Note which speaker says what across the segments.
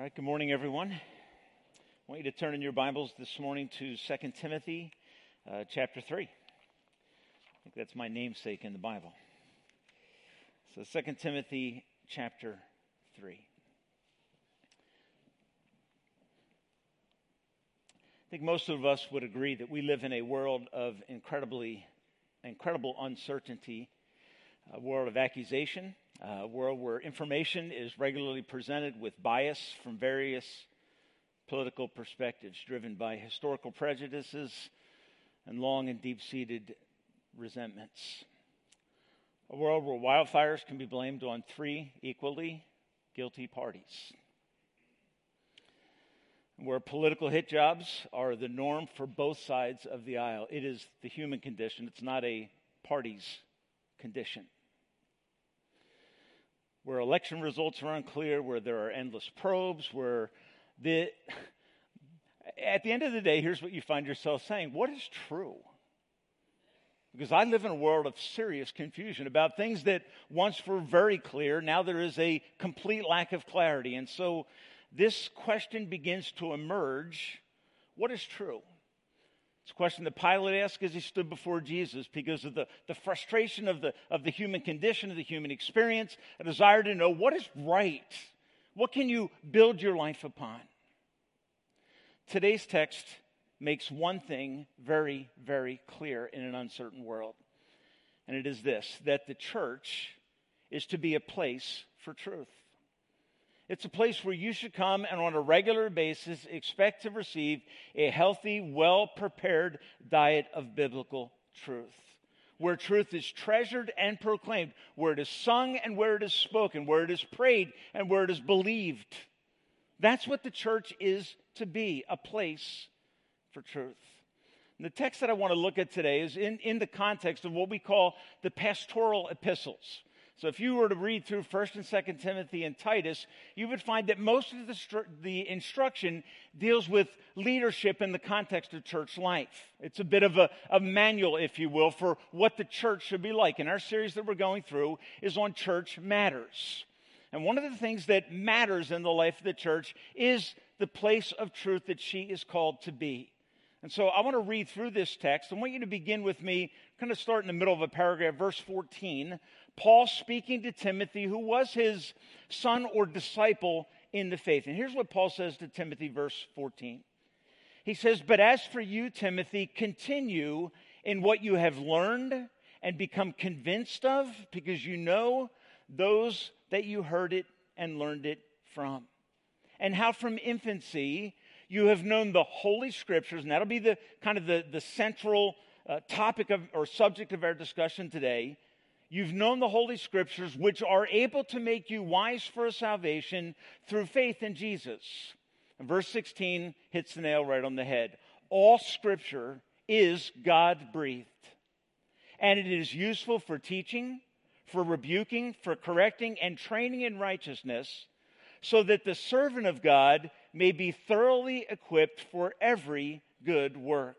Speaker 1: All right, good morning, everyone. I want you to turn in your Bibles this morning to 2 Timothy uh, chapter 3. I think that's my namesake in the Bible. So, 2 Timothy chapter 3. I think most of us would agree that we live in a world of incredibly, incredible uncertainty, a world of accusation, a world where information is regularly presented with bias from various political perspectives driven by historical prejudices and long and deep seated resentments. A world where wildfires can be blamed on three equally guilty parties. Where political hit jobs are the norm for both sides of the aisle. It is the human condition, it's not a party's condition where election results are unclear, where there are endless probes, where the at the end of the day, here's what you find yourself saying What is true? Because I live in a world of serious confusion about things that once were very clear, now there is a complete lack of clarity. And so this question begins to emerge what is true? It's a question that Pilate asked as he stood before Jesus because of the, the frustration of the, of the human condition, of the human experience, a desire to know what is right. What can you build your life upon? Today's text makes one thing very, very clear in an uncertain world. And it is this that the church is to be a place for truth. It's a place where you should come and on a regular basis expect to receive a healthy, well prepared diet of biblical truth. Where truth is treasured and proclaimed, where it is sung and where it is spoken, where it is prayed and where it is believed. That's what the church is to be a place for truth. And the text that I want to look at today is in, in the context of what we call the pastoral epistles. So if you were to read through 1st and 2nd Timothy and Titus, you would find that most of the, the instruction deals with leadership in the context of church life. It's a bit of a, a manual, if you will, for what the church should be like. And our series that we're going through is on church matters. And one of the things that matters in the life of the church is the place of truth that she is called to be. And so I want to read through this text. I want you to begin with me, kind of start in the middle of a paragraph, verse 14. Paul speaking to Timothy, who was his son or disciple in the faith. And here's what Paul says to Timothy, verse 14. He says, But as for you, Timothy, continue in what you have learned and become convinced of, because you know those that you heard it and learned it from. And how from infancy you have known the Holy Scriptures, and that'll be the kind of the, the central uh, topic of or subject of our discussion today You've known the Holy Scriptures, which are able to make you wise for salvation through faith in Jesus. And verse 16 hits the nail right on the head. All Scripture is God breathed, and it is useful for teaching, for rebuking, for correcting, and training in righteousness, so that the servant of God may be thoroughly equipped for every good work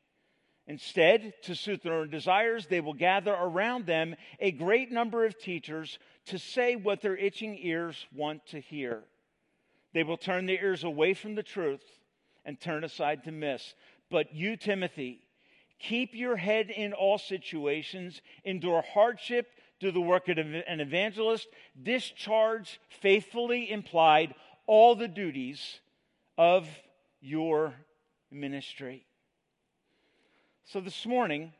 Speaker 1: Instead, to suit their own desires, they will gather around them a great number of teachers to say what their itching ears want to hear. They will turn their ears away from the truth and turn aside to myths. But you, Timothy, keep your head in all situations, endure hardship, do the work of an evangelist, discharge faithfully implied all the duties of your ministry. So this morning,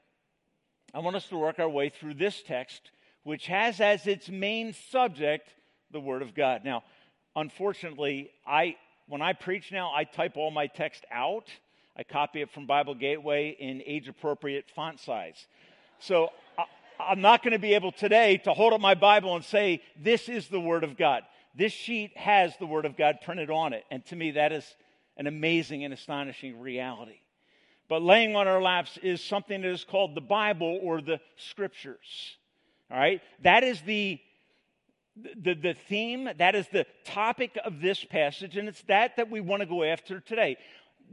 Speaker 1: I want us to work our way through this text, which has as its main subject the Word of God. Now, unfortunately, I when I preach now, I type all my text out. I copy it from Bible Gateway in age appropriate font size. So I, am not going to be able today to hold up my Bible and say, This is the Word of God. This sheet has the Word of God printed on it. And to me, that is an amazing and astonishing reality. But laying on our laps is something that is called the Bible or the Scriptures. All right? That is the the, the theme, that is the topic of this passage, and it's that that we want to go after today.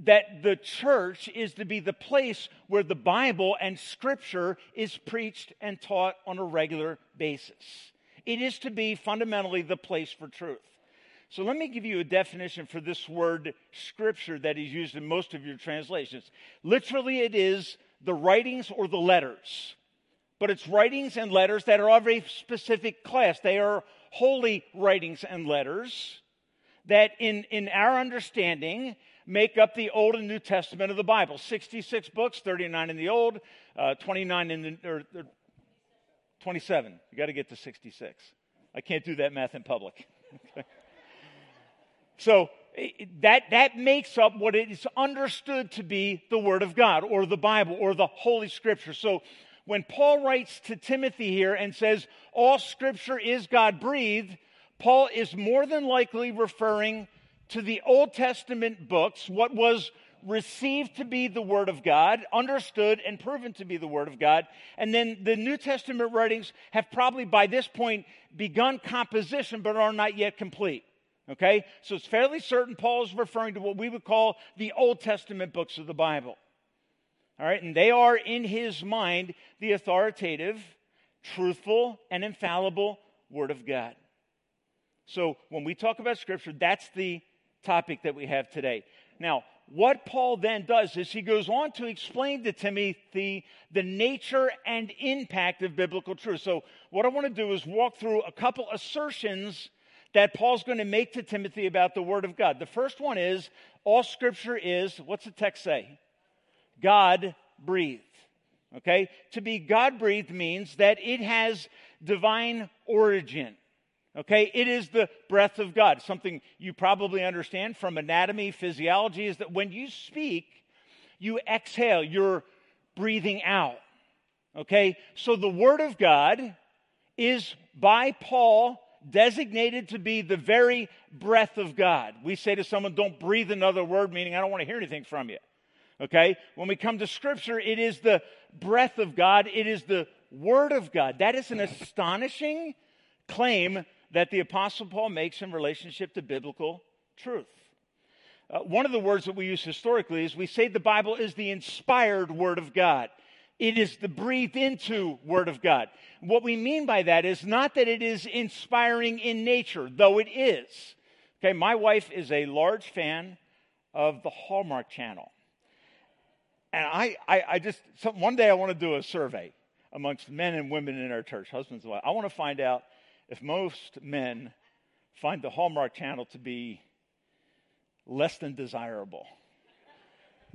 Speaker 1: That the church is to be the place where the Bible and Scripture is preached and taught on a regular basis. It is to be fundamentally the place for truth. So let me give you a definition for this word scripture that is used in most of your translations. Literally, it is the writings or the letters, but it's writings and letters that are of a specific class. They are holy writings and letters that, in, in our understanding, make up the Old and New Testament of the Bible 66 books, 39 in the Old, uh, 29 in the, or, or 27. You got to get to 66. I can't do that math in public. So eh, that, that makes up what it is understood to be the Word of God or the Bible or the Holy Scripture. So when Paul writes to Timothy here and says, all Scripture is God breathed, Paul is more than likely referring to the Old Testament books, what was received to be the Word of God, understood and proven to be the Word of God. And then the New Testament writings have probably by this point begun composition but are not yet complete. Okay? So it's fairly certain Paul is referring to what we would call the Old Testament books of the Bible. All right? And they are, in his mind, the authoritative, truthful, and infallible Word of God. So when we talk about Scripture, that's the topic that we have today. Now, what Paul then does is he goes on to explain to Timothy the nature and impact of biblical truth. So, what I want to do is walk through a couple assertions that Paul's going to make to Timothy about the Word of God. The first one is all Scripture is, what's the text say? God breathed. Okay? To be God breathed means that it has divine origin. Okay? It is the breath of God. Something you probably understand from anatomy, physiology is that when you speak, you exhale, you're breathing out. Okay? So the Word of God is by Paul designated to be the very breath of God. We say to someone, don't breathe another word, meaning I don't want to hear anything from you. Okay? When we come to Scripture, it is the breath of God, it is the Word of God. That is an astonishing claim that the Apostle Paul makes in relationship to biblical truth. Uh, one of the words that we use historically is we say the Bible is the inspired Word of God. It is the breathed into Word of God. What we mean by that is not that it is inspiring in nature, though it is. Okay, my wife is a large fan of the Hallmark Channel. And I, I, I just, some, one day I want to do a survey amongst men and women in our church, husbands and wives. I want to find out if most men find the Hallmark Channel to be less than desirable.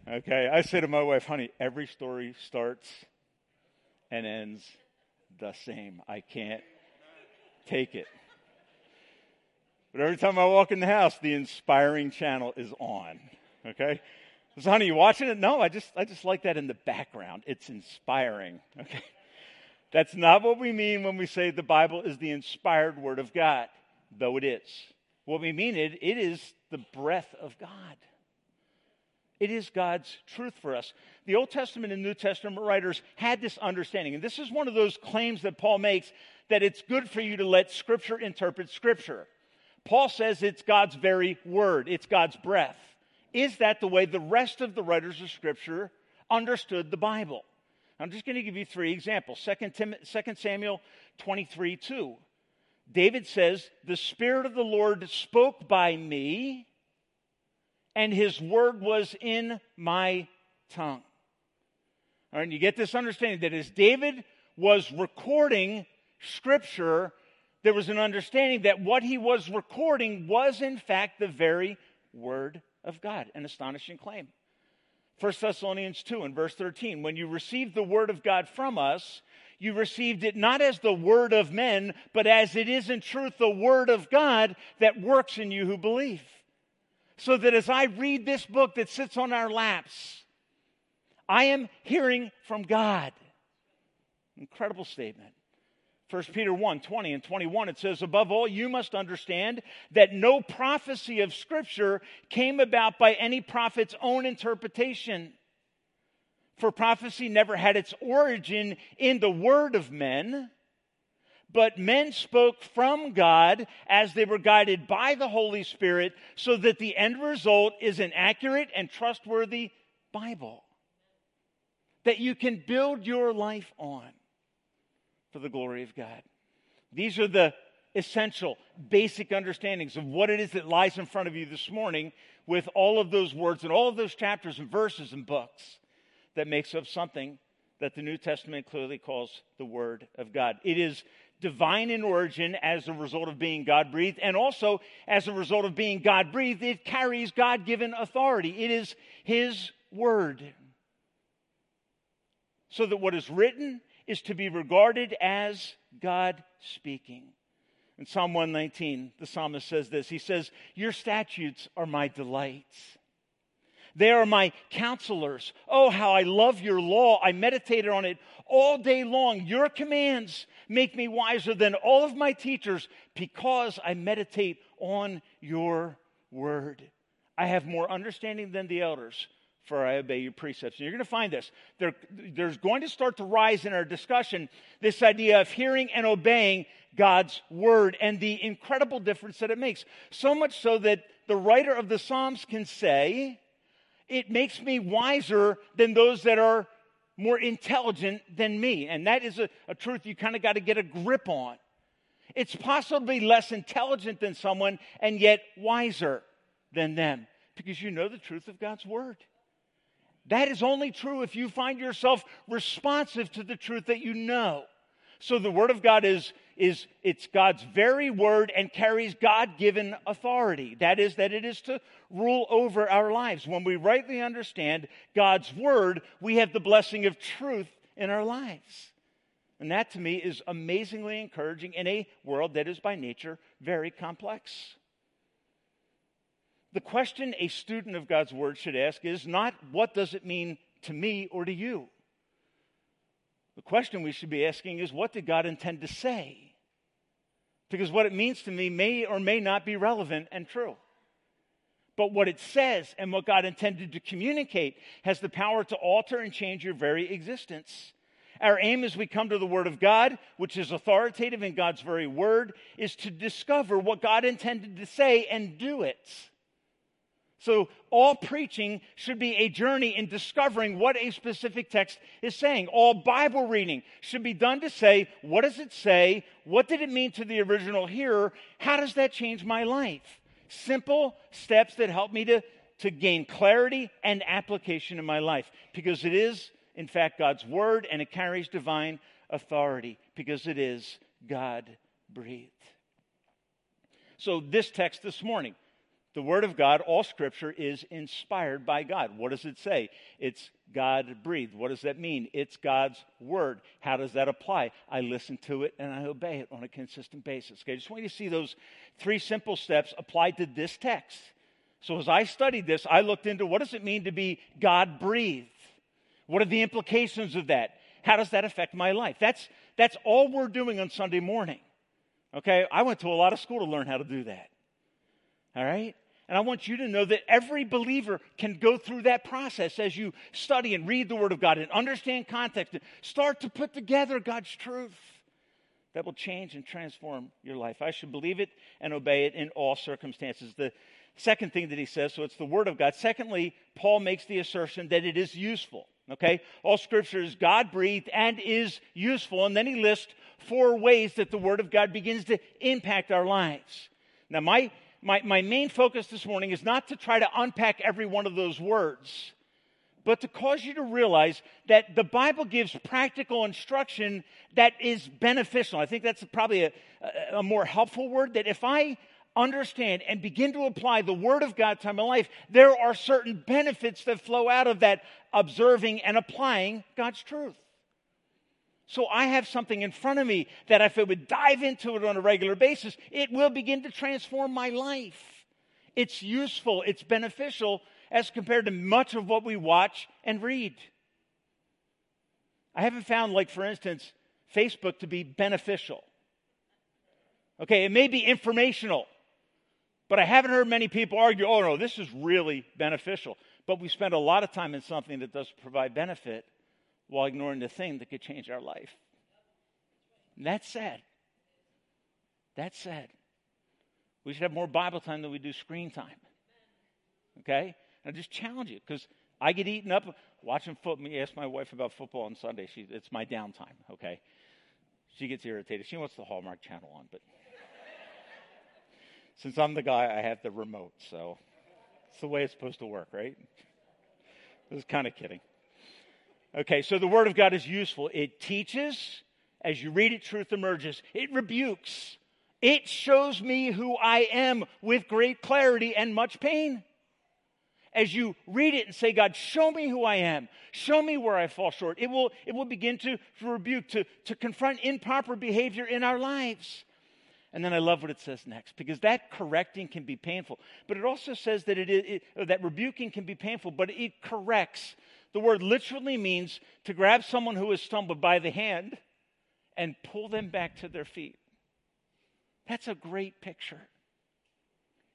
Speaker 1: Okay, I say to my wife, honey, every story starts and ends the same. I can't take it. But every time I walk in the house, the inspiring channel is on. Okay? So, honey, you watching it? No, I just I just like that in the background. It's inspiring. Okay. That's not what we mean when we say the Bible is the inspired word of God, though it is. What we mean it it is the breath of God. It is God's truth for us. The Old Testament and New Testament writers had this understanding. And this is one of those claims that Paul makes that it's good for you to let Scripture interpret Scripture. Paul says it's God's very word, it's God's breath. Is that the way the rest of the writers of Scripture understood the Bible? I'm just going to give you three examples. 2, Tim, 2 Samuel 23 2. David says, The Spirit of the Lord spoke by me and his word was in my tongue. All right, and you get this understanding that as David was recording scripture, there was an understanding that what he was recording was, in fact, the very word of God. An astonishing claim. 1 Thessalonians 2 and verse 13 when you received the word of God from us, you received it not as the word of men, but as it is in truth the word of God that works in you who believe so that as I read this book that sits on our laps, I am hearing from God. Incredible statement. 1 Peter 1 20 and 21, it says, Above all, you must understand that no prophecy of Scripture came about by any prophet's own interpretation. For prophecy never had its origin in the word of men, but men spoke from God as they were guided by the Holy Spirit, so that the end result is an accurate and trustworthy Bible that you can build your life on for the glory of God. These are the essential, basic understandings of what it is that lies in front of you this morning with all of those words and all of those chapters and verses and books that makes up something that the New Testament clearly calls the Word of God. It is divine in origin as a result of being God breathed, and also as a result of being God breathed, it carries God given authority. It is His Word. So that what is written is to be regarded as God speaking. In Psalm 119, the psalmist says this He says, Your statutes are my delights. They are my counselors. Oh, how I love your law. I meditated on it all day long. Your commands make me wiser than all of my teachers because I meditate on your word. I have more understanding than the elders, for I obey your precepts. And you're going to find this. There, there's going to start to rise in our discussion this idea of hearing and obeying God's word and the incredible difference that it makes. So much so that the writer of the Psalms can say, It makes me wiser than those that are more intelligent than me. And that is a, a truth you kind of got to get a grip on. It's be less intelligent than someone and yet wiser than them because you know the truth of God's word. That is only true if you find yourself responsive to the truth that you know. So the word of God is is it's God's very word and carries God-given authority. That is that it is to rule over our lives. When we rightly understand God's word, we have the blessing of truth in our lives. And that to me is amazingly encouraging in a world that is by nature very complex. The question a student of God's word should ask is not what does it mean to me or to you? The question we should be asking is what did God intend to say? Because what it means to me may or may not be relevant and true. But what it says and what God intended to communicate has the power to alter and change your very existence. Our aim as we come to the Word of God, which is authoritative in God's very Word, is to discover what God intended to say and do it. So, all preaching should be a journey in discovering what a specific text is saying. All Bible reading should be done to say, what does it say? What did it mean to the original hearer? How does that change my life? Simple steps that help me to, to gain clarity and application in my life because it is, in fact, God's word and it carries divine authority because it is God breathed. So, this text this morning, the Word of God, all Scripture, is inspired by God. What does it say? It's God breathed. What does that mean? It's God's Word. How does that apply? I listen to it and I obey it on a consistent basis. Okay, I just want you to see those three simple steps applied to this text. So as I studied this, I looked into what does it mean to be God breathed? What are the implications of that? How does that affect my life? That's, that's all we're doing on Sunday morning. Okay, I went to a lot of school to learn how to do that. All right? And I want you to know that every believer can go through that process as you study and read the Word of God and understand context and start to put together God's truth that will change and transform your life. I should believe it and obey it in all circumstances. The second thing that he says, so it's the Word of God. Secondly, Paul makes the assertion that it is useful. Okay? All scripture is God breathed and is useful. And then he lists four ways that the Word of God begins to impact our lives. Now, my my, my main focus this morning is not to try to unpack every one of those words, but to cause you to realize that the Bible gives practical instruction that is beneficial. I think that's probably a, a more helpful word that if I understand and begin to apply the Word of God to my life, there are certain benefits that flow out of that observing and applying God's truth. So I have something in front of me that if I would dive into it on a regular basis, it will begin to transform my life. It's useful, it's beneficial as compared to much of what we watch and read. I haven't found, like, for instance, Facebook to be beneficial. Okay, it may be informational, but I haven't heard many people argue, oh no, this is really beneficial. But we spend a lot of time in something that does provide benefit while ignoring the thing that could change our life. And that's sad. That's sad. We should have more Bible time than we do screen time. Okay? And I just challenge you because I get eaten up watching football. Me ask my wife about football on Sunday. She, it's my downtime. Okay? She gets irritated. She wants the Hallmark channel on, but since I'm the guy, I have the remote. So it's the way it's supposed to work, right? I was kind of kidding. Okay, so the Word of God is useful. It teaches. As you read it, truth emerges. It rebukes. It shows me who I am with great clarity and much pain. As you read it and say, God, show me who I am, show me where I fall short, it will, it will begin to, rebuke, to, to confront improper behavior in our lives. And then I love what it says next because that correcting can be painful. But it also says that it, it, that rebuking can be painful, but it corrects. The word literally means to grab someone who has stumbled by the hand and pull them back to their feet. That's a great picture.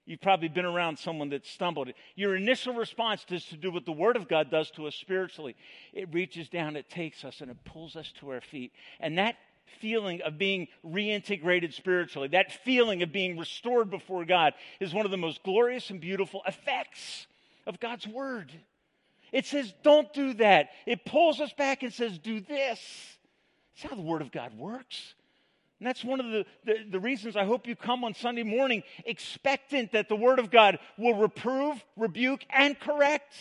Speaker 1: You've probably been around someone that stumbled. Your initial response is to do what the Word of God does to us spiritually. It reaches down, it takes us, and it pulls us to our feet. And that feeling of being reintegrated spiritually, that feeling of being restored before God, is one of the most glorious and beautiful effects of God's Word. It says, don't do that. It pulls us back and says, do this. That's how the Word of God works. And that's one of the, the, the, reasons I hope you come on Sunday morning expectant that the Word of God will reprove, rebuke, and correct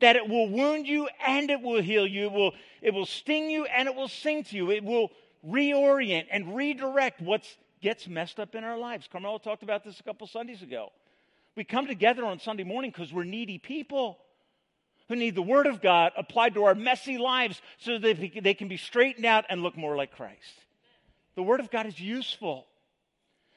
Speaker 1: that it will wound you and it will heal you. It will, it will sting you and it will sing to you. It will reorient and redirect what gets messed up in our lives. Carmelo talked about this a couple Sundays ago. We come together on Sunday morning because we're needy people who need the Word of God applied to our messy lives so that they can be straightened out and look more like Christ. The Word of God is useful.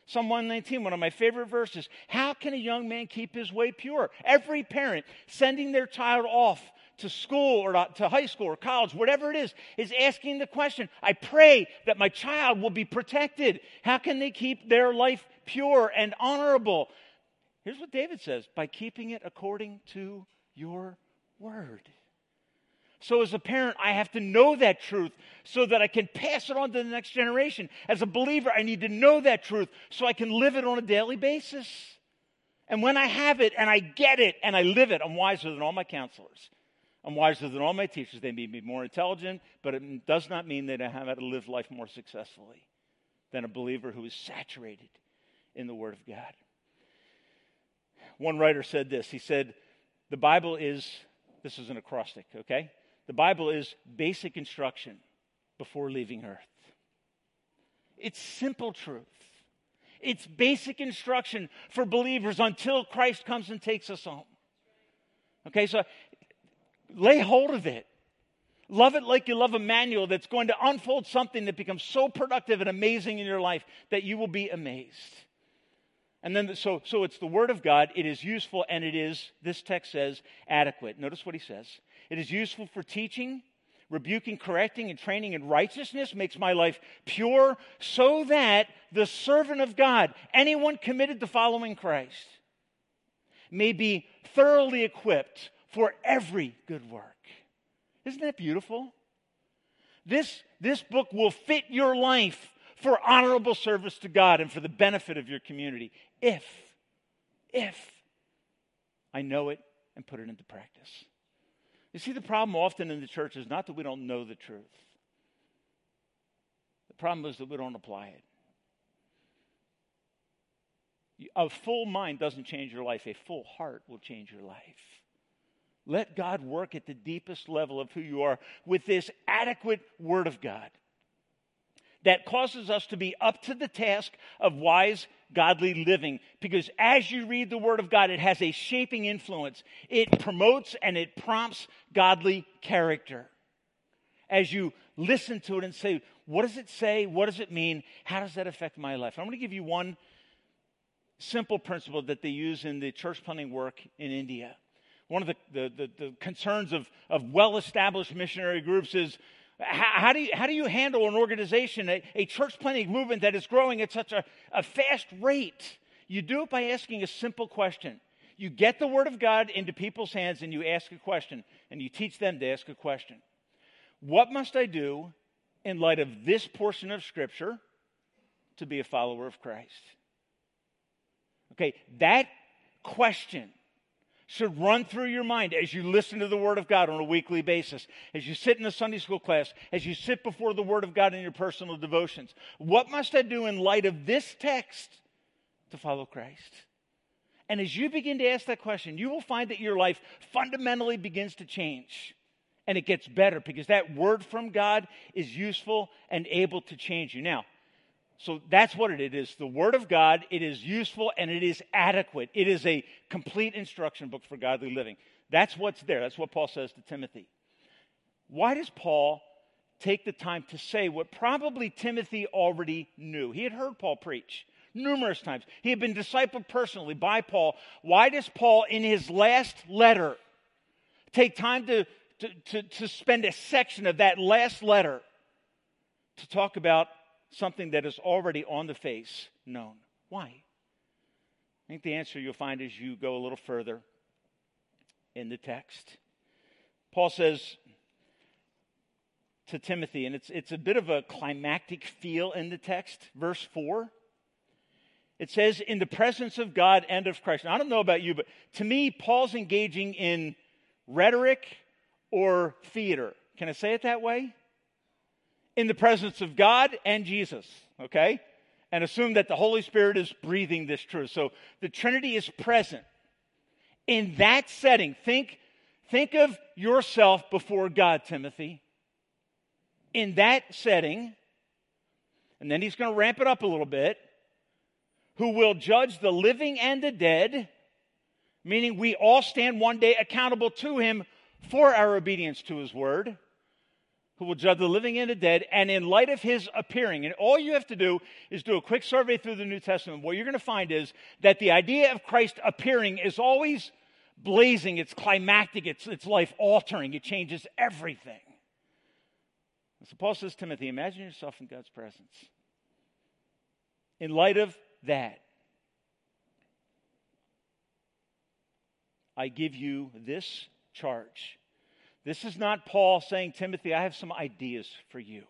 Speaker 1: Psalm 119, one of my favorite verses. How can a young man keep his way pure? Every parent sending their child off to school or to high school or college, whatever it is, is asking the question I pray that my child will be protected. How can they keep their life pure and honorable? Here's what David says by keeping it according to your word. So, as a parent, I have to know that truth so that I can pass it on to the next generation. As a believer, I need to know that truth so I can live it on a daily basis. And when I have it and I get it and I live it, I'm wiser than all my counselors. I'm wiser than all my teachers. They may be more intelligent, but it does not mean that I have how to live life more successfully than a believer who is saturated in the Word of God. One writer said this. He said, The Bible is, this is an acrostic, okay? The Bible is basic instruction before leaving earth. It's simple truth. It's basic instruction for believers until Christ comes and takes us home. Okay, so lay hold of it. Love it like you love a manual that's going to unfold something that becomes so productive and amazing in your life that you will be amazed. And then, so, so it's the Word of God. It is useful and it is, this text says, adequate. Notice what he says. It is useful for teaching, rebuking, correcting, and training in righteousness, makes my life pure, so that the servant of God, anyone committed to following Christ, may be thoroughly equipped for every good work. Isn't that beautiful? This, this book will fit your life for honorable service to God and for the benefit of your community if, if I know it and put it into practice. You see, the problem often in the church is not that we don't know the truth, the problem is that we don't apply it. A full mind doesn't change your life, a full heart will change your life. Let God work at the deepest level of who you are with this adequate Word of God that causes us to be up to the task of wise, godly living. Because as you read the Word of God, it has a shaping influence. It promotes and it prompts godly character. As you listen to it and say, what does it say? What does it mean? How does that affect my life? I'm going to give you one simple principle that they use in the church planting work in India. One of the, the, the, the concerns of, of well established missionary groups is how, do you, how do you handle an organization, a, a church planting movement that is growing at such a, a fast rate? You do it by asking a simple question You get the Word of God into people's hands and you ask a question, and you teach them to ask a question. What must I do in light of this portion of Scripture to be a follower of Christ? Okay, that question should run through your mind as you listen to the Word of God on a weekly basis, as you sit in a Sunday school class, as you sit before the Word of God in your personal devotions. What must I do in light of this text to follow Christ? And as you begin to ask that question, you will find that your life fundamentally begins to change. And it gets better because that word from God is useful and able to change you. Now, so that's what it is the Word of God. It is useful and it is adequate. It is a complete instruction book for godly living. That's what's there. That's what Paul says to Timothy. Why does Paul take the time to say what probably Timothy already knew? He had heard Paul preach numerous times. He had been discipled personally by Paul. Why does Paul, in his last letter, take time to, to, to, to spend a section of that last letter to talk about something that is already on the face known? Why? I think the answer you'll find as you go a little further in the text. Paul says to Timothy, and it's, it's a bit of a climactic feel in the text, verse 4. It says, in the presence of God and of Christ. Now, I don't know about you, but to me, Paul's engaging in rhetoric or theater. Can I say it that way? In the presence of God and Jesus, okay? And assume that the Holy Spirit is breathing this truth. So the Trinity is present. In that setting, think, think of yourself before God, Timothy. In that setting, and then he's going to ramp it up a little bit who will judge the living and the dead, meaning we all stand one day accountable to him for our obedience to his word, who will judge the living and the dead, and in light of his appearing. And all you have to do is do a quick survey through the New Testament. What you're going to find is that the idea of Christ appearing is always blazing, it's climactic, it's, it's life altering, it changes everything. So Paul says, Timothy, imagine yourself in God's presence. In light of that. I give you this charge. This is not Paul saying, Timothy, I have some ideas for you.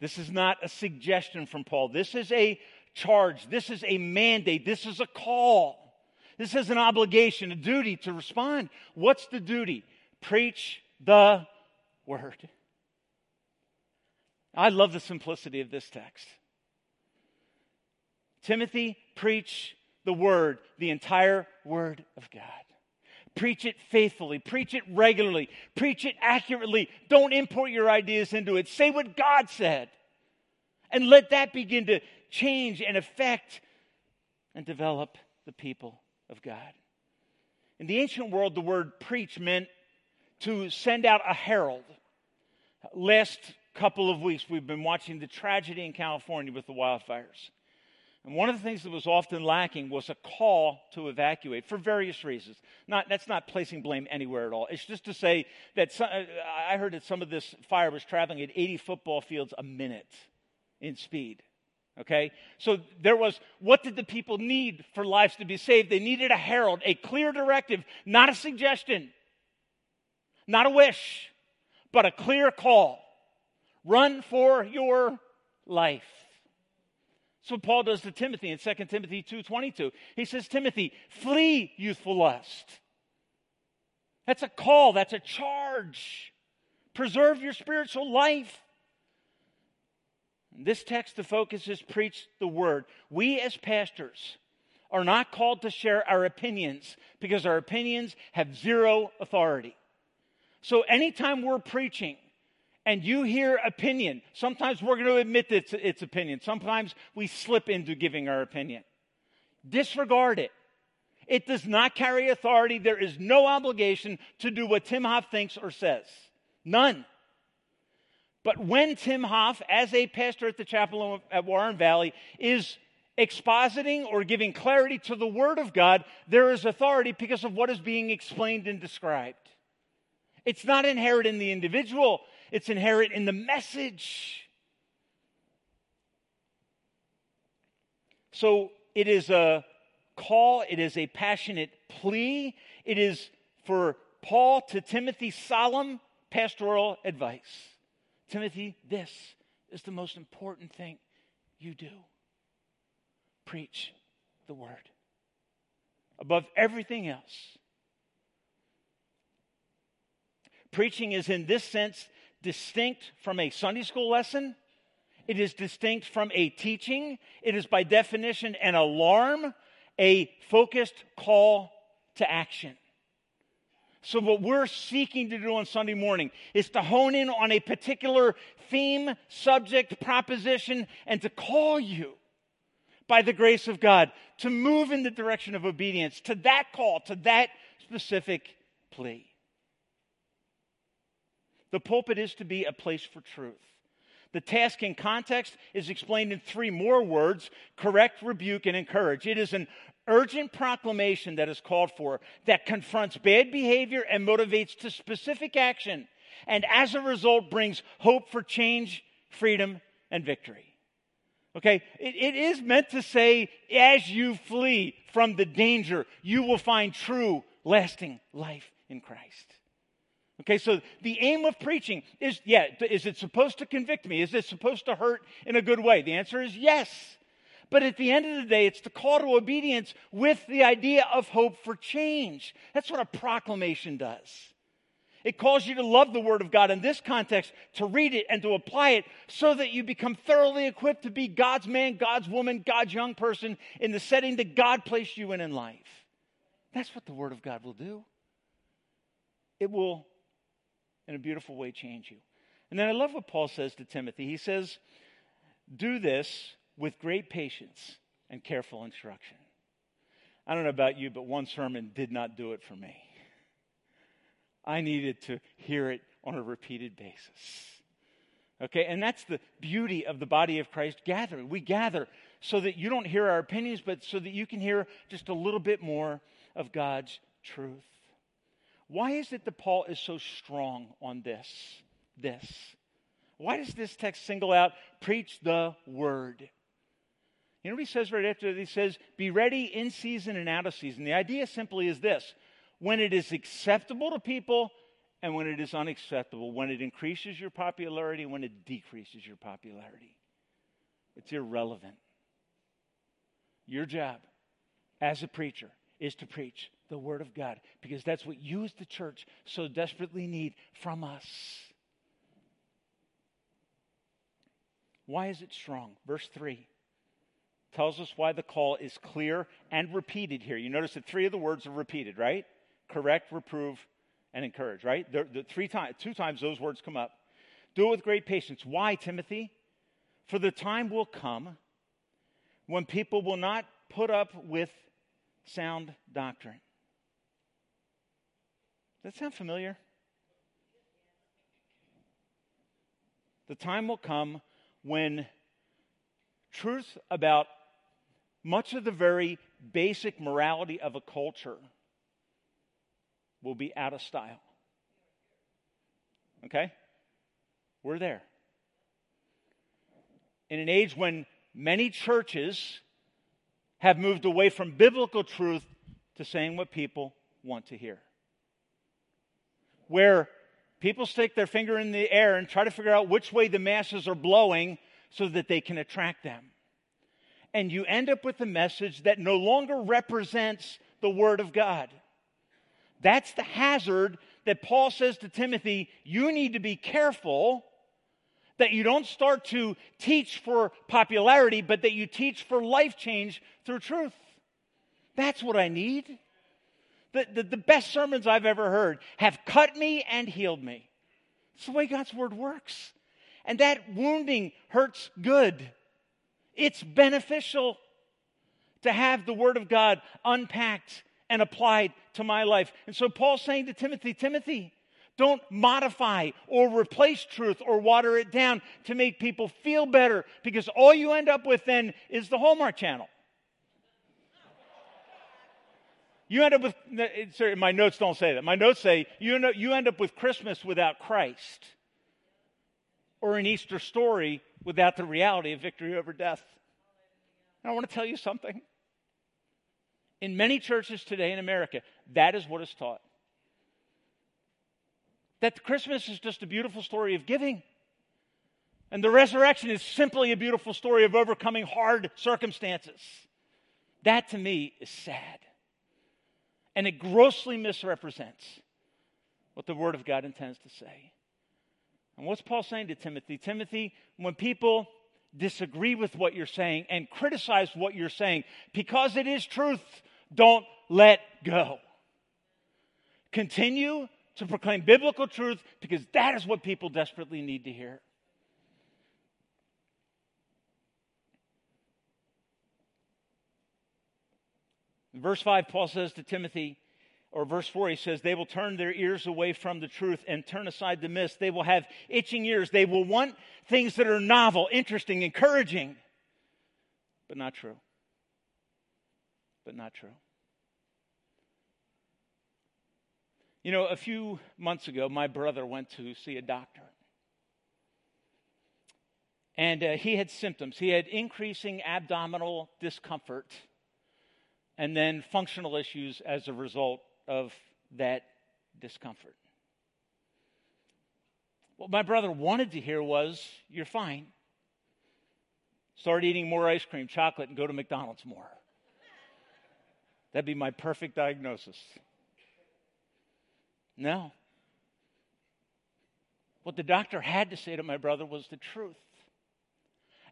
Speaker 1: This is not a suggestion from Paul. This is a charge. This is a mandate. This is a call. This is an obligation, a duty to respond. What's the duty? Preach the word. I love the simplicity of this text. Timothy, preach the word, the entire word of God. Preach it faithfully, preach it regularly, preach it accurately. Don't import your ideas into it. Say what God said. And let that begin to change and affect and develop the people of God. In the ancient world, the word preach meant to send out a herald. Last couple of weeks, we've been watching the tragedy in California with the wildfires. And one of the things that was often lacking was a call to evacuate for various reasons. Not, that's not placing blame anywhere at all. It's just to say that some, I heard that some of this fire was traveling at 80 football fields a minute in speed. Okay? So there was, what did the people need for lives to be saved? They needed a herald, a clear directive, not a suggestion, not a wish, but a clear call. Run for your life. That's what Paul does to Timothy in 2 Timothy 2:22. He says, "Timothy, flee youthful lust." That's a call, that's a charge. Preserve your spiritual life. This text, the focus is preach the word. We as pastors are not called to share our opinions because our opinions have zero authority. So anytime we're preaching, and you hear opinion, sometimes we're going to admit that it's, it's opinion. Sometimes we slip into giving our opinion. Disregard it. It does not carry authority. There is no obligation to do what Tim Hoff thinks or says. None. But when Tim Hoff, as a pastor at the chapel at Warren Valley, is expositing or giving clarity to the Word of God, there is authority because of what is being explained and described. It's not inherent in the individual, it's inherent in the message. So it is a call, it is a passionate plea. It is for Paul to Timothy solemn pastoral advice. Timothy, this is the most important thing you do. Preach the word above everything else. Preaching is, in this sense, distinct from a Sunday school lesson. It is distinct from a teaching. It is, by definition, an alarm, a focused call to action. So, what we're seeking to do on Sunday morning is to hone in on a particular theme, subject, proposition, and to call you by the grace of God to move in the direction of obedience to that call, to that specific plea. The pulpit is to be a place for truth. The task in context is explained in three more words correct, rebuke, and encourage. It is an urgent proclamation that is called for that confronts bad behavior and motivates to specific action, and as a result brings hope for change, freedom, and victory. Okay, it, it is meant to say, as you flee from the danger, you will find true, lasting life in Christ. Okay, so the aim of preaching is, yeah, is it supposed to convict me? Is it supposed to hurt in a good way? The answer is yes. But at the end of the day, it's the call to obedience with the idea of hope for change. That's what a proclamation does. It calls you to love the Word of God in this context, to read it and to apply it so that you become thoroughly equipped to be God's man, God's woman, God's young person in the setting that God placed you in in life. That's what the Word of God will do. It will, in a beautiful way, change you. And then I love what Paul says to Timothy. He says, Do this with great patience and careful instruction. I don't know about you, but one sermon did not do it for me. I needed to hear it on a repeated basis. Okay, and that's the beauty of the body of Christ gathering. We gather so that you don't hear our opinions, but so that you can hear just a little bit more of God's truth. Why is it that Paul is so strong on this? This. Why does this text single out preach the word? You know what he says right after that? He says, Be ready in season and out of season. The idea simply is this when it is acceptable to people and when it is unacceptable, when it increases your popularity, when it decreases your popularity. It's irrelevant. Your job as a preacher is to preach the Word of God because that's what you as the church so desperately need from us. Why is it strong? Verse 3 tells us why the call is clear and repeated here. You notice that three of the words are repeated, right? correct, reprove, and encourage, right? The, the three times, two times those words come up. Do it with great patience. Why, Timothy? For the time will come when people will not put up with sound doctrine. Does that sound familiar? The time will come when truth about much of the very basic morality of a culture will be out of style. Okay? We're there. In an age when many churches have moved away from biblical truth to saying what people want to hear. Where people stick their finger in the air and try to figure out which way the masses are blowing so that they can attract them. And you end up with a message that no longer represents the Word of God. That's the hazard that Paul says to Timothy you need to be careful that you don't start to teach for popularity, but that you teach for life change through truth. That's what I need. The, the, the, best sermons I've ever heard have cut me and healed me. It's the way God's word works. And that wounding hurts good. It's beneficial to have the word of God unpacked and applied to my life. And so Paul's saying to Timothy, Timothy, don't modify or replace truth or water it down to make people feel better because all you end up with then is the Hallmark channel. You end up with, sorry, my notes don't say that. My notes say you end up, you end up with Christmas without Christ or an Easter story without the reality of victory over death. And I want to tell you something In many churches today in America, that is what is taught. That Christmas is just a beautiful story of giving. And the resurrection is simply a beautiful story of overcoming hard circumstances. That to me is sad. And it grossly misrepresents what the Word of God intends to say. And what's Paul saying to Timothy? Timothy, when people disagree with what you're saying and criticize what you're saying, because it is truth, don't let go. Continue to proclaim biblical truth because that is what people desperately need to hear. Verse 5, Paul says to Timothy, or verse 4, he says, They will turn their ears away from the truth and turn aside the mist. They will have itching ears. They will want things that are novel, interesting, encouraging, but not true. But not true. You know, a few months ago, my brother went to see a doctor. And uh, he had symptoms. He had increasing abdominal discomfort and then functional issues as a result of that discomfort. What my brother wanted to hear was, You're fine. Start eating more ice cream, chocolate, and go to McDonald's more. That'd be my perfect diagnosis. No. What the doctor had to say to my brother was the truth.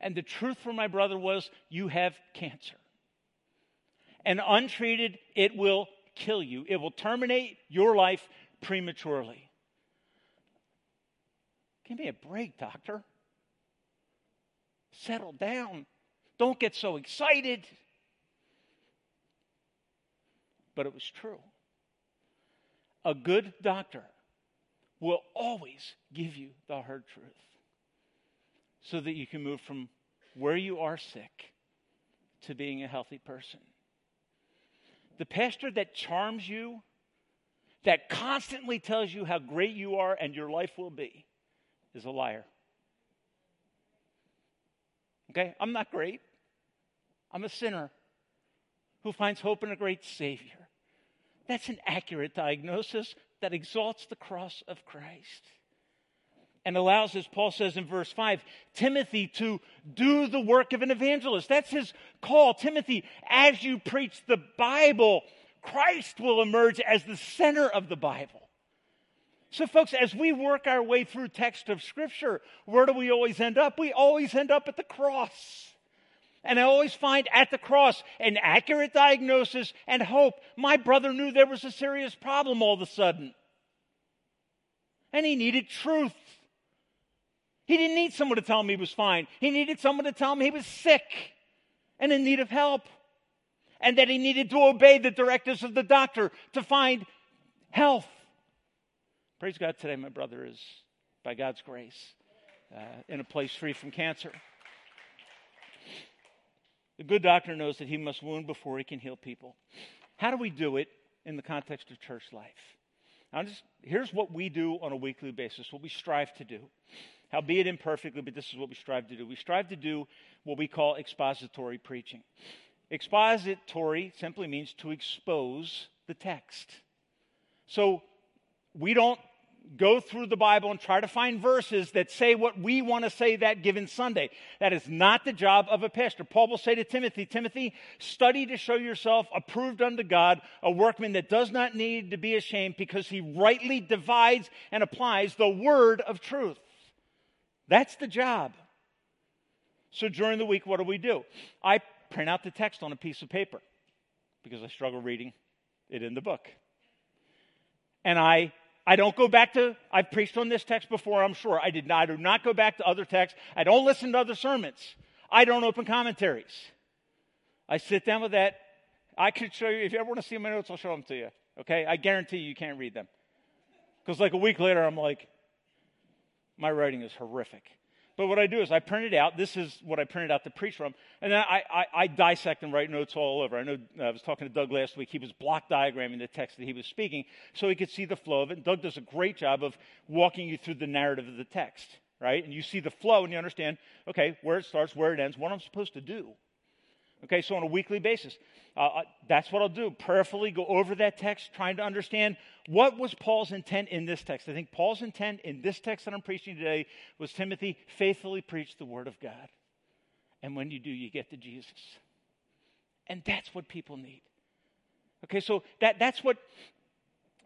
Speaker 1: And the truth for my brother was, You have cancer. And untreated, it will kill you, it will terminate your life prematurely. Give me a break, doctor. Settle down. Don't get so excited. But it was true. A good doctor will always give you the hard truth so that you can move from where you are sick to being a healthy person the pastor that charms you, that constantly tells you how great you are and your life will be, is a liar. Okay? I'm not great. I'm a sinner who finds hope in a great Savior. That's an accurate diagnosis that exalts the cross of Christ and allows, as Paul says in verse 5, Timothy to do the work of an evangelist. That's his call. Timothy, as you preach the Bible, Christ will emerge as the center of the Bible. So, folks, as we work our way through text of Scripture, where do we always end up? We always end up at the cross. And I always find at the cross an accurate diagnosis and hope. My brother knew there was a serious problem all of a sudden. And he needed truth. He didn't need someone to tell him he was fine. He needed someone to tell him he was sick and in need of help. And that he needed to obey the directives of the doctor to find health. Praise God, today my brother is, by God's grace, uh, in a place free from cancer. The good doctor knows that he must wound before he can heal people. How do we do it in the context of church life? Now, just, here's what we do on a weekly basis, what we strive to do howbeit imperfectly, but this is what we strive to do. We strive to do what we call expository preaching. Expository simply means to expose the text. So we don't go through the Bible and try to find verses that say what we want to say that given Sunday. That is not the job of a pastor. Paul will say to Timothy, Timothy, study to show yourself approved unto God, a workman that does not need to be ashamed because he rightly divides and applies the word of truth. That's the job. So during the week, what do we do? I print out the text on a piece of paper because I struggle reading it in the book. And I I don't go back to I've preached on this text before, I'm sure. I did not I do not go back to other texts. I don't listen to other sermons. I don't open commentaries. I sit down with that. I could show you if you ever want to see my notes, I'll show them to you. Okay? I guarantee you you can't read them. Because like a week later I'm like, my writing is horrific. But what I do is I print it out. This is what I printed out to preach from. And then I, I, I dissect and write notes all over. I know uh, I was talking to Doug last week. He was block diagramming the text that he was speaking so he could see the flow of it. And Doug does a great job of walking you through the narrative of the text, right? And you see the flow and you understand, okay, where it starts, where it ends, what I'm supposed to do. Okay, so on a weekly basis, uh, uh, that's what I'll do. Prayerfully go over that text, trying to understand what was Paul's intent in this text. I think Paul's intent in this text that I'm preaching today was Timothy, faithfully preach the word of God. And when you do, you get to Jesus. And that's what people need. Okay, so that, that's what,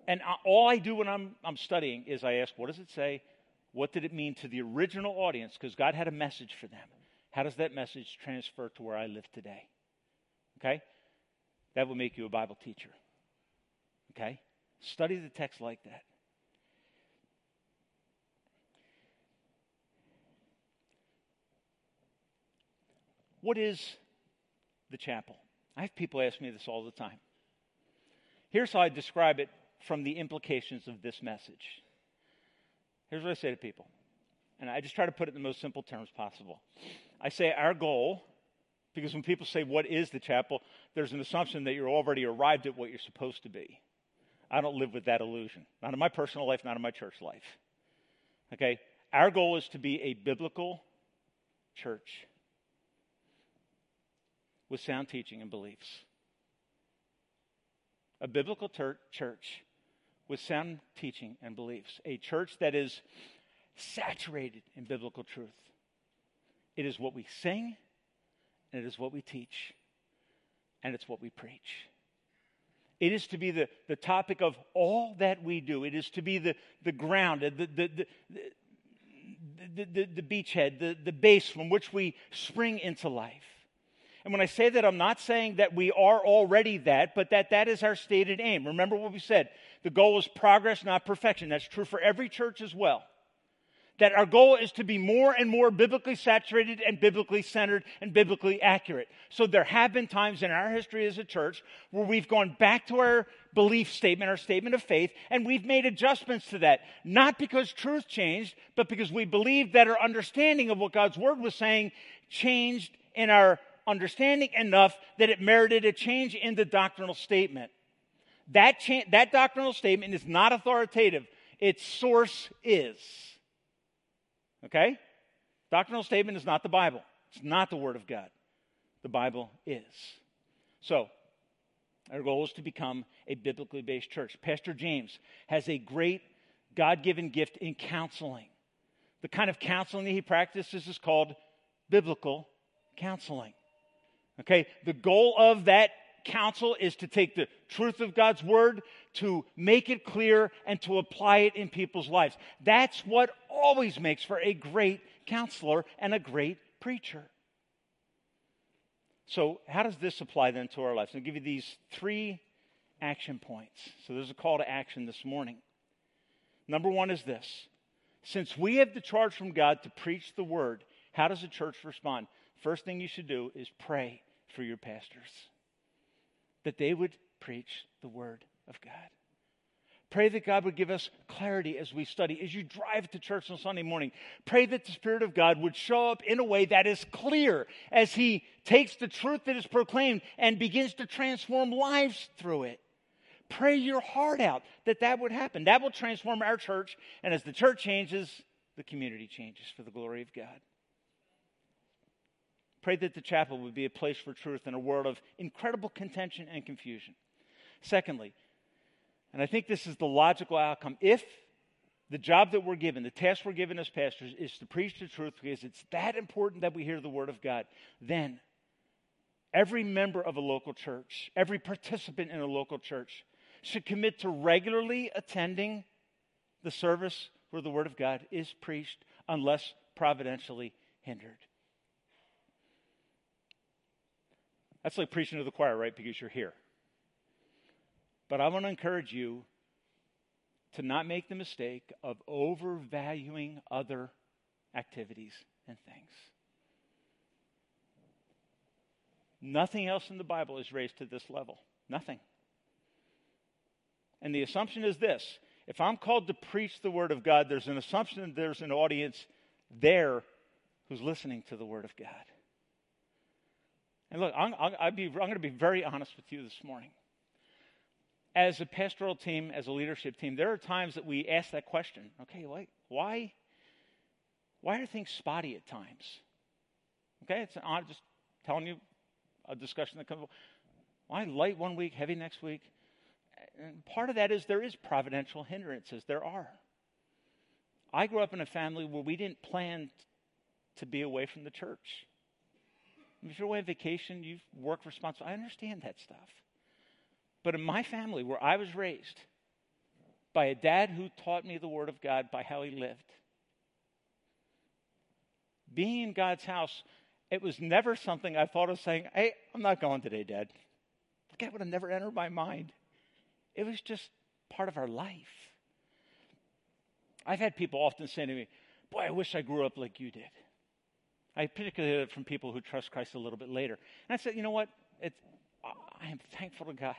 Speaker 1: and all I do when I'm, I'm studying is I ask, what does it say? What did it mean to the original audience? Because God had a message for them. How does that message transfer to where I live today? Okay? That will make you a Bible teacher. Okay? Study the text like that. What is the chapel? I have people ask me this all the time. Here's how I describe it from the implications of this message. Here's what I say to people, and I just try to put it in the most simple terms possible. I say our goal, because when people say, What is the chapel? there's an assumption that you're already arrived at what you're supposed to be. I don't live with that illusion, not in my personal life, not in my church life. Okay? Our goal is to be a biblical church with sound teaching and beliefs. A biblical ter- church with sound teaching and beliefs. A church that is saturated in biblical truth. It is what we sing, and it is what we teach, and it's what we preach. It is to be the, the topic of all that we do. It is to be the, the ground, the, the, the, the, the, the beachhead, the, the base from which we spring into life. And when I say that, I'm not saying that we are already that, but that that is our stated aim. Remember what we said the goal is progress, not perfection. That's true for every church as well. That our goal is to be more and more biblically saturated and biblically centered and biblically accurate. So there have been times in our history as a church where we've gone back to our belief statement, our statement of faith, and we've made adjustments to that. Not because truth changed, but because we believed that our understanding of what God's word was saying changed in our understanding enough that it merited a change in the doctrinal statement. That, cha- that doctrinal statement is not authoritative, its source is. Okay? Doctrinal statement is not the Bible, it's not the Word of God. The Bible is. So, our goal is to become a biblically based church. Pastor James has a great God given gift in counseling. The kind of counseling that he practices is called biblical counseling. Okay, the goal of that counsel is to take the truth of God's word, to make it clear, and to apply it in people's lives. That's what always makes for a great counselor and a great preacher. So, how does this apply then to our lives? I'll give you these three action points. So, there's a call to action this morning. Number one is this since we have the charge from God to preach the word, how does the church respond? First thing you should do is pray for your pastors that they would preach the word of God. Pray that God would give us clarity as we study. As you drive to church on Sunday morning, pray that the Spirit of God would show up in a way that is clear as He takes the truth that is proclaimed and begins to transform lives through it. Pray your heart out that that would happen. That will transform our church. And as the church changes, the community changes for the glory of God. Pray that the chapel would be a place for truth in a world of incredible contention and confusion. Secondly, and I think this is the logical outcome, if the job that we're given, the task we're given as pastors is to preach the truth because it's that important that we hear the word of God, then every member of a local church, every participant in a local church should commit to regularly attending the service where the word of God is preached unless providentially hindered. That's like preaching to the choir, right? Because you're here. But I want to encourage you to not make the mistake of overvaluing other activities and things. Nothing else in the Bible is raised to this level. Nothing. And the assumption is this if I'm called to preach the Word of God, there's an assumption that there's an audience there who's listening to the Word of God. And look, I'm, i be, I'm going to be very honest with you this morning. As a pastoral team, as a leadership team, there are times that we ask that question. Okay, why, why, why are things spotty at times? Okay, it's, I'm just telling you a discussion that comes. Why light one week, heavy next week? And part of that is there is providential hindrances. There are. I grew up in a family where we didn't plan to be away from the church. If you're away on vacation, you've worked responsible. I understand that stuff. But in my family, where I was raised by a dad who taught me the Word of God by how he lived, being in God's house, it was never something I thought of saying, Hey, I'm not going today, Dad. That would have never entered my mind. It was just part of our life. I've had people often say to me, Boy, I wish I grew up like you did. I particularly hear it from people who trust Christ a little bit later. And I said, You know what? It's, I am thankful to God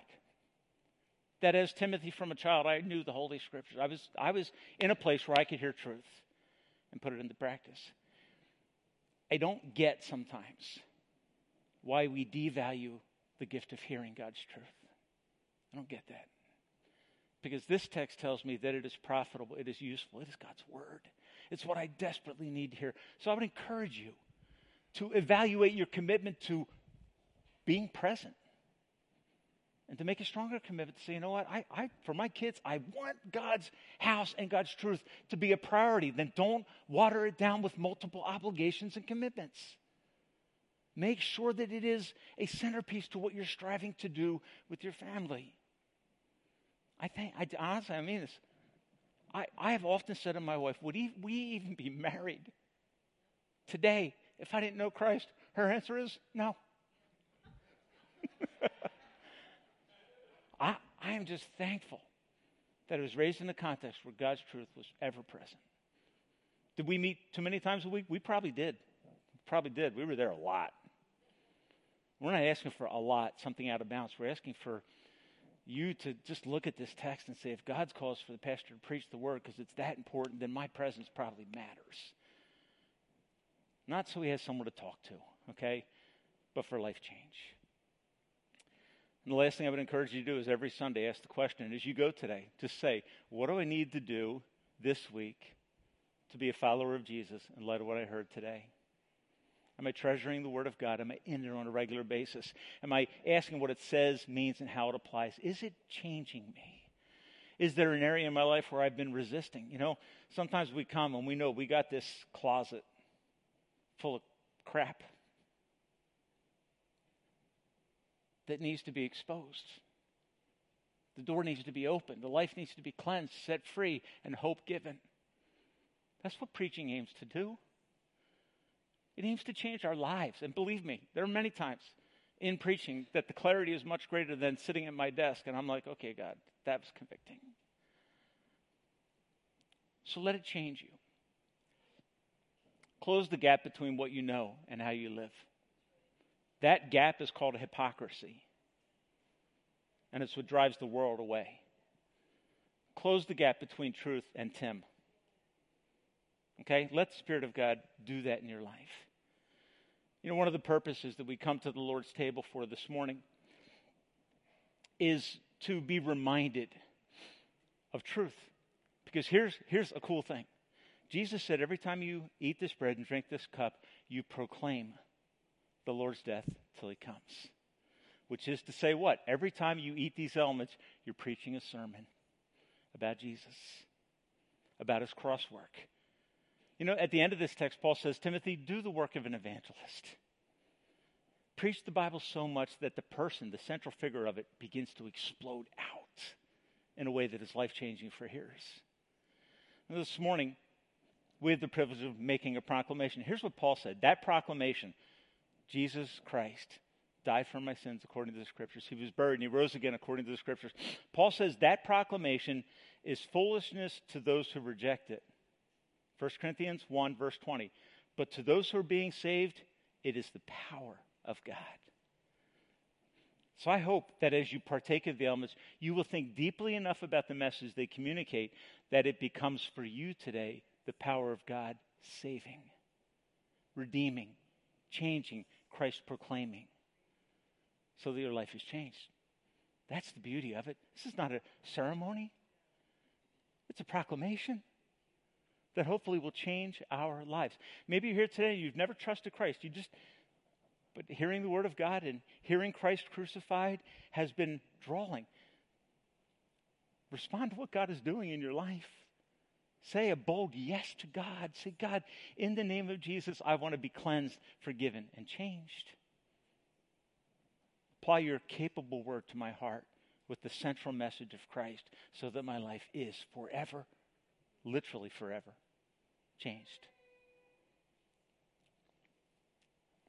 Speaker 1: that as Timothy from a child, I knew the Holy Scriptures. I was, I was in a place where I could hear truth and put it into practice. I don't get sometimes why we devalue the gift of hearing God's truth. I don't get that. Because this text tells me that it is profitable, it is useful, it is God's word. It's what I desperately need to hear. So I would encourage you to evaluate your commitment to being present and to make a stronger commitment to say, you know what, I, I, for my kids, I want God's house and God's truth to be a priority. Then don't water it down with multiple obligations and commitments. Make sure that it is a centerpiece to what you're striving to do with your family. I think, I, honestly, I mean this. I, I have often said to my wife, would we even be married today if I didn't know Christ? Her answer is no. I, I am just thankful that I was raised in a context where God's truth was ever present. Did we meet too many times a week? We probably did. Probably did. We were there a lot. We're not asking for a lot, something out of bounds. We're asking for you to just look at this text and say, if God's calls for the pastor to preach the word because it's that important, then my presence probably matters. Not so he has someone to talk to, okay? But for life change. And the last thing I would encourage you to do is every Sunday ask the question as you go today to say, what do I need to do this week to be a follower of Jesus in light of what I heard today? Am I treasuring the Word of God? Am I in it on a regular basis? Am I asking what it says, means, and how it applies? Is it changing me? Is there an area in my life where I've been resisting? You know, sometimes we come and we know we got this closet full of crap that needs to be exposed. The door needs to be opened. The life needs to be cleansed, set free, and hope given. That's what preaching aims to do. It aims to change our lives. And believe me, there are many times in preaching that the clarity is much greater than sitting at my desk and I'm like, okay, God, that was convicting. So let it change you. Close the gap between what you know and how you live. That gap is called hypocrisy. And it's what drives the world away. Close the gap between truth and Tim. Okay? Let the Spirit of God do that in your life. You know, one of the purposes that we come to the Lord's table for this morning is to be reminded of truth. Because here's, here's a cool thing Jesus said, every time you eat this bread and drink this cup, you proclaim the Lord's death till he comes. Which is to say, what? Every time you eat these elements, you're preaching a sermon about Jesus, about his cross work. You know, at the end of this text, Paul says, Timothy, do the work of an evangelist. Preach the Bible so much that the person, the central figure of it, begins to explode out in a way that is life changing for hearers. And this morning, have the privilege of making a proclamation. Here's what Paul said that proclamation Jesus Christ died for my sins according to the scriptures. He was buried and he rose again according to the scriptures. Paul says that proclamation is foolishness to those who reject it. 1 Corinthians 1, verse 20. But to those who are being saved, it is the power of God. So I hope that as you partake of the elements, you will think deeply enough about the message they communicate that it becomes for you today the power of God saving, redeeming, changing, Christ proclaiming, so that your life is changed. That's the beauty of it. This is not a ceremony, it's a proclamation that hopefully will change our lives. Maybe you're here today, you've never trusted Christ. You just But hearing the Word of God and hearing Christ crucified has been drawing. Respond to what God is doing in your life. Say a bold yes to God. Say, God, in the name of Jesus, I want to be cleansed, forgiven, and changed. Apply your capable word to my heart with the central message of Christ so that my life is forever, literally forever, changed.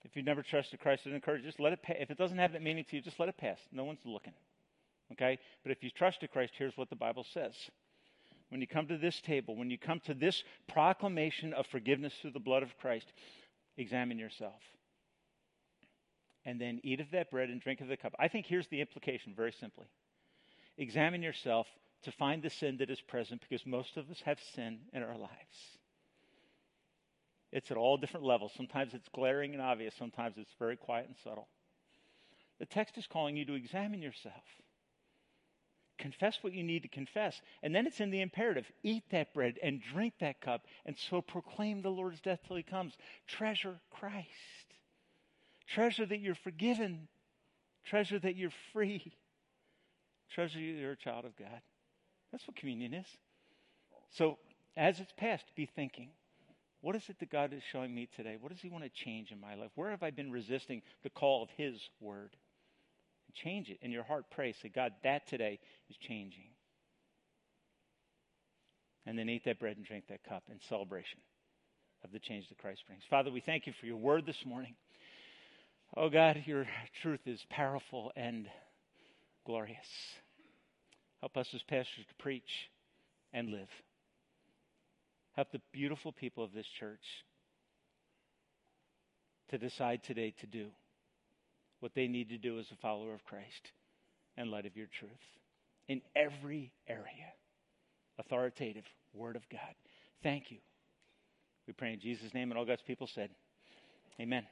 Speaker 1: If you've never trusted Christ, I encourage you, just let it pass. If it doesn't have that meaning to you, just let it pass. No one's looking. Okay? But if you trusted Christ, here's what the Bible says. When you come to this table, when you come to this proclamation of forgiveness through the blood of Christ, examine yourself. And then eat of that bread and drink of the cup. I think here's the implication very simply. Examine yourself to find the sin that is present because most of us have sin in our lives. It's at all different levels. Sometimes it's glaring and obvious, sometimes it's very quiet and subtle. The text is calling you to examine yourself. Confess what you need to confess. And then it's in the imperative eat that bread and drink that cup, and so proclaim the Lord's death till he comes. Treasure Christ. Treasure that you're forgiven. Treasure that you're free. Treasure that you're a child of God. That's what communion is. So, as it's passed, be thinking what is it that God is showing me today? What does He want to change in my life? Where have I been resisting the call of His word? Change it in your heart. Pray. Say, God, that today is changing. And then eat that bread and drink that cup in celebration of the change that Christ brings. Father, we thank you for your word this morning. Oh, God, your truth is powerful and glorious. Help us as pastors to preach and live. Help the beautiful people of this church to decide today to do what they need to do as a follower of Christ in light of your truth in every area. Authoritative Word of God. Thank you. We pray in Jesus' name, and all God's people said, Amen.